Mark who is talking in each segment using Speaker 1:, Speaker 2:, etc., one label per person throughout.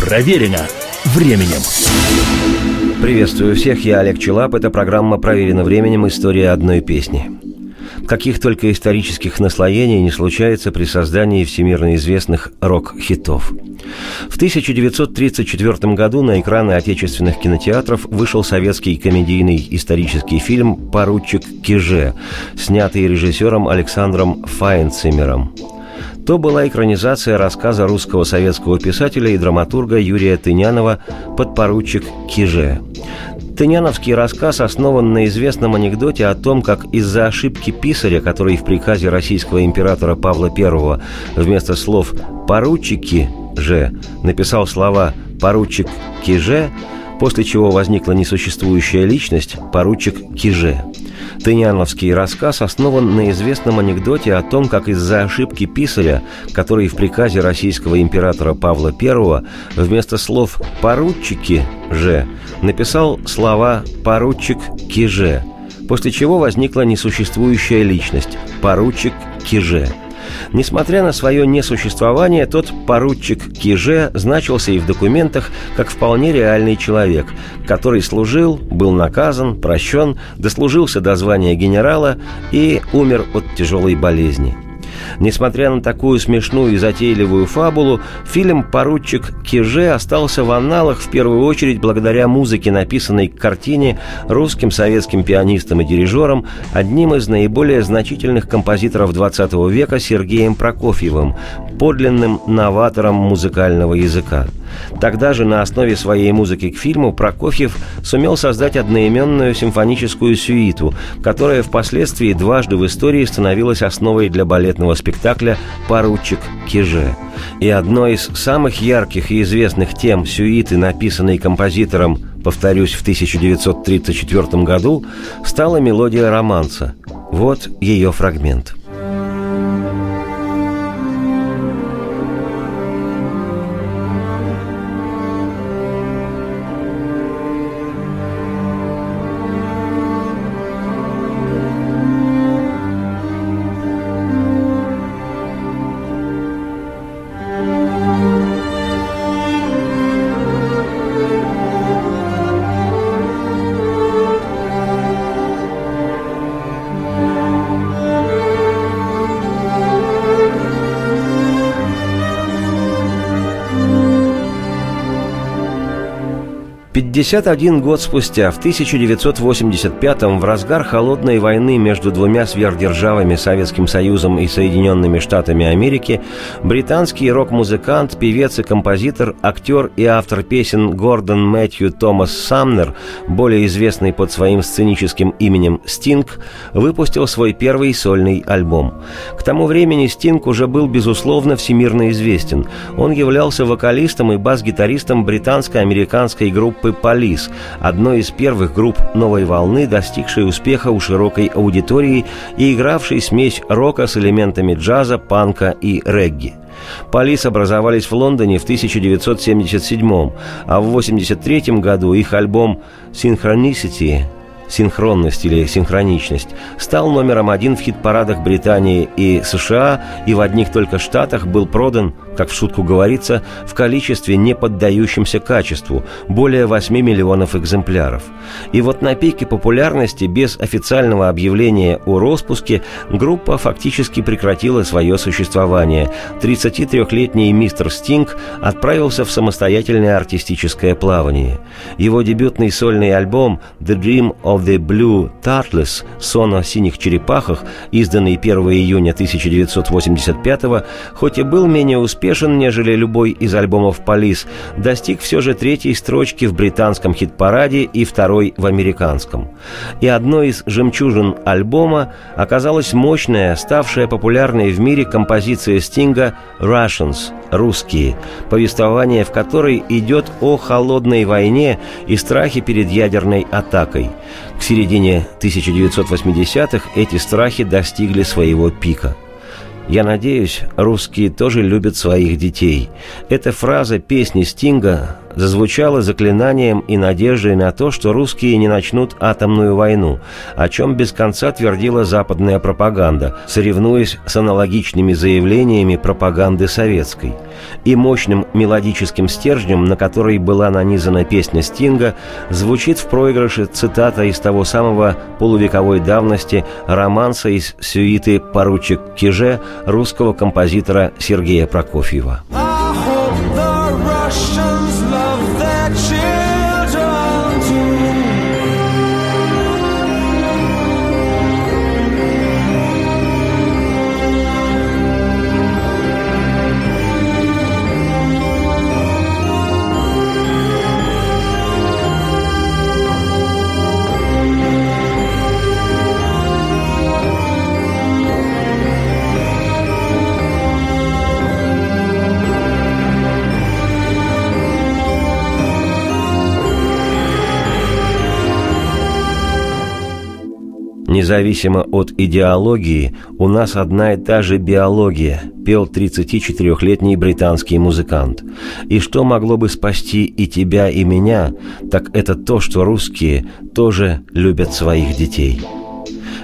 Speaker 1: Проверено временем.
Speaker 2: Приветствую всех, я Олег Челап. Это программа «Проверено временем. История одной песни». Каких только исторических наслоений не случается при создании всемирно известных рок-хитов. В 1934 году на экраны отечественных кинотеатров вышел советский комедийный исторический фильм «Поручик Киже», снятый режиссером Александром Файнцимером то была экранизация рассказа русского советского писателя и драматурга Юрия Тынянова «Подпоручик Киже». Тыняновский рассказ основан на известном анекдоте о том, как из-за ошибки писаря, который в приказе российского императора Павла I вместо слов «поручики» же написал слова «поручик Киже», после чего возникла несуществующая личность «поручик Киже». Тыняновский рассказ основан на известном анекдоте о том, как из-за ошибки писаря, который в приказе российского императора Павла I вместо слов «поручики» же написал слова «поручик Киже», после чего возникла несуществующая личность «поручик Киже». Несмотря на свое несуществование, тот поручик Киже значился и в документах как вполне реальный человек, который служил, был наказан, прощен, дослужился до звания генерала и умер от тяжелой болезни – Несмотря на такую смешную и затейливую фабулу, фильм «Поручик Киже» остался в анналах в первую очередь благодаря музыке, написанной к картине русским советским пианистом и дирижером, одним из наиболее значительных композиторов XX века Сергеем Прокофьевым, подлинным новатором музыкального языка. Тогда же на основе своей музыки к фильму Прокофьев сумел создать одноименную симфоническую сюиту, которая впоследствии дважды в истории становилась основой для балетного спектакля «Поручик Киже». И одной из самых ярких и известных тем сюиты, написанной композитором, повторюсь, в 1934 году, стала мелодия романса. Вот ее фрагмент – 51 год спустя, в 1985-м, в разгар холодной войны между двумя сверхдержавами Советским Союзом и Соединенными Штатами Америки, британский рок-музыкант, певец и композитор, актер и автор песен Гордон Мэтью Томас Самнер, более известный под своим сценическим именем Стинг, выпустил свой первый сольный альбом. К тому времени Стинг уже был, безусловно, всемирно известен. Он являлся вокалистом и бас-гитаристом британско-американской группы «Полис», одной из первых групп новой волны, достигшей успеха у широкой аудитории и игравшей смесь рока с элементами джаза, панка и регги. Полис образовались в Лондоне в 1977 а в 1983 году их альбом «Synchronicity» синхронность или синхроничность, стал номером один в хит-парадах Британии и США и в одних только штатах был продан, как в шутку говорится, в количестве не поддающемся качеству, более 8 миллионов экземпляров. И вот на пике популярности без официального объявления о распуске группа фактически прекратила свое существование. 33-летний мистер Стинг отправился в самостоятельное артистическое плавание. Его дебютный сольный альбом «The Dream of the Blue Turtles «Сон о синих черепахах», изданный 1 июня 1985 хоть и был менее успешен, нежели любой из альбомов «Полис», достиг все же третьей строчки в британском хит-параде и второй в американском. И одной из жемчужин альбома оказалась мощная, ставшая популярной в мире композиция Стинга «Russians» – «Русские», повествование в которой идет о холодной войне и страхе перед ядерной атакой. К середине 1980-х эти страхи достигли своего пика. Я надеюсь, русские тоже любят своих детей. Эта фраза песни Стинга
Speaker 3: зазвучало заклинанием и надеждой на то, что русские не начнут атомную войну, о чем без конца твердила западная пропаганда, соревнуясь с аналогичными заявлениями пропаганды советской. И мощным мелодическим стержнем, на который была нанизана песня Стинга, звучит в проигрыше цитата из того самого полувековой давности романса из сюиты «Поручик Киже» русского композитора Сергея Прокофьева. Независимо от идеологии, у нас одна и та же биология, пел 34-летний британский музыкант. И что могло бы спасти и тебя, и меня, так это то, что русские тоже любят своих детей.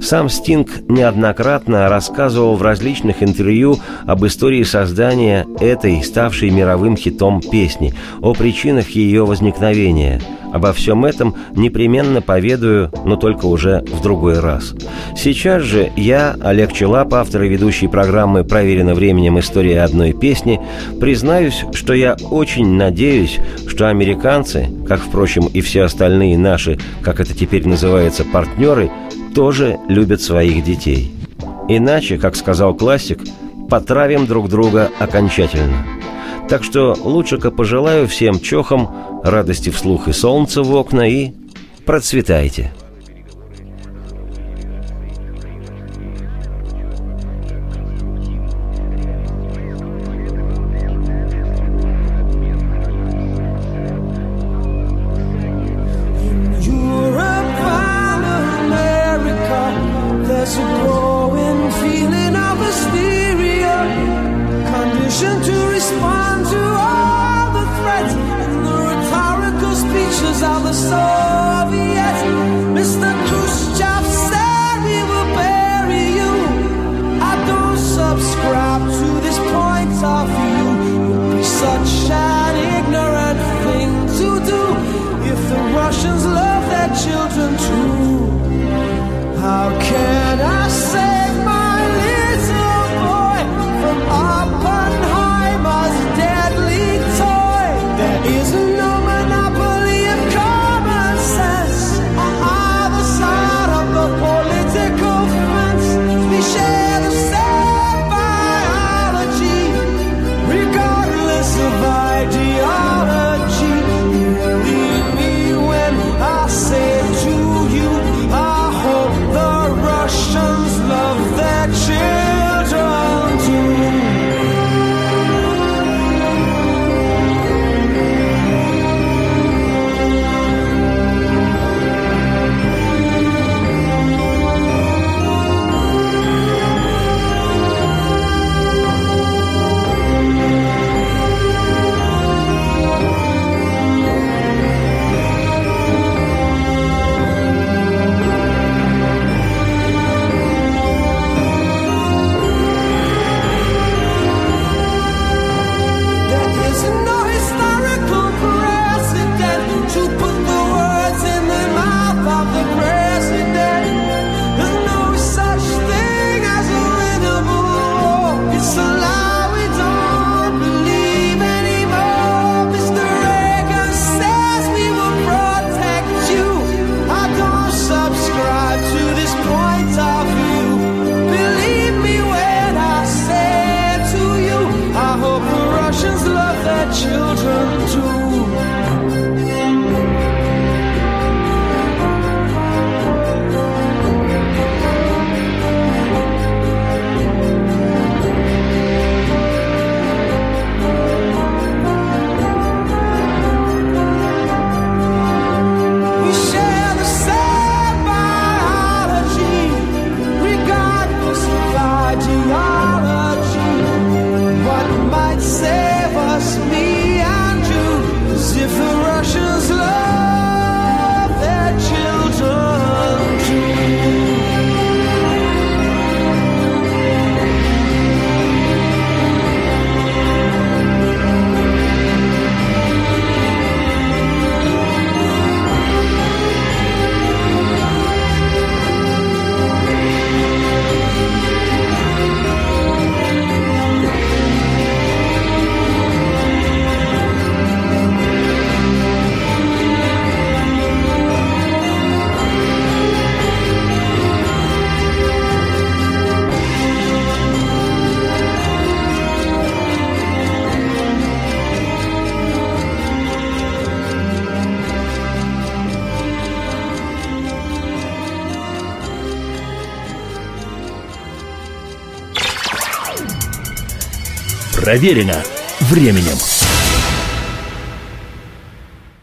Speaker 3: Сам Стинг неоднократно рассказывал в различных интервью об истории создания этой, ставшей мировым хитом песни, о причинах ее возникновения. Обо всем этом непременно поведаю, но только уже в другой раз. Сейчас же я, Олег Челап, автор и ведущий программы «Проверено временем. История одной песни», признаюсь, что я очень надеюсь, что американцы, как, впрочем, и все остальные наши, как это теперь называется, партнеры, тоже любят своих детей. Иначе, как сказал классик, потравим друг друга окончательно. Так что лучше-ка пожелаю всем чохам радости вслух и солнца в окна и процветайте. subscribe to this point of view would be such an ignorant thing to do if the Russians love their children too. How can I say?
Speaker 1: Проверено временем.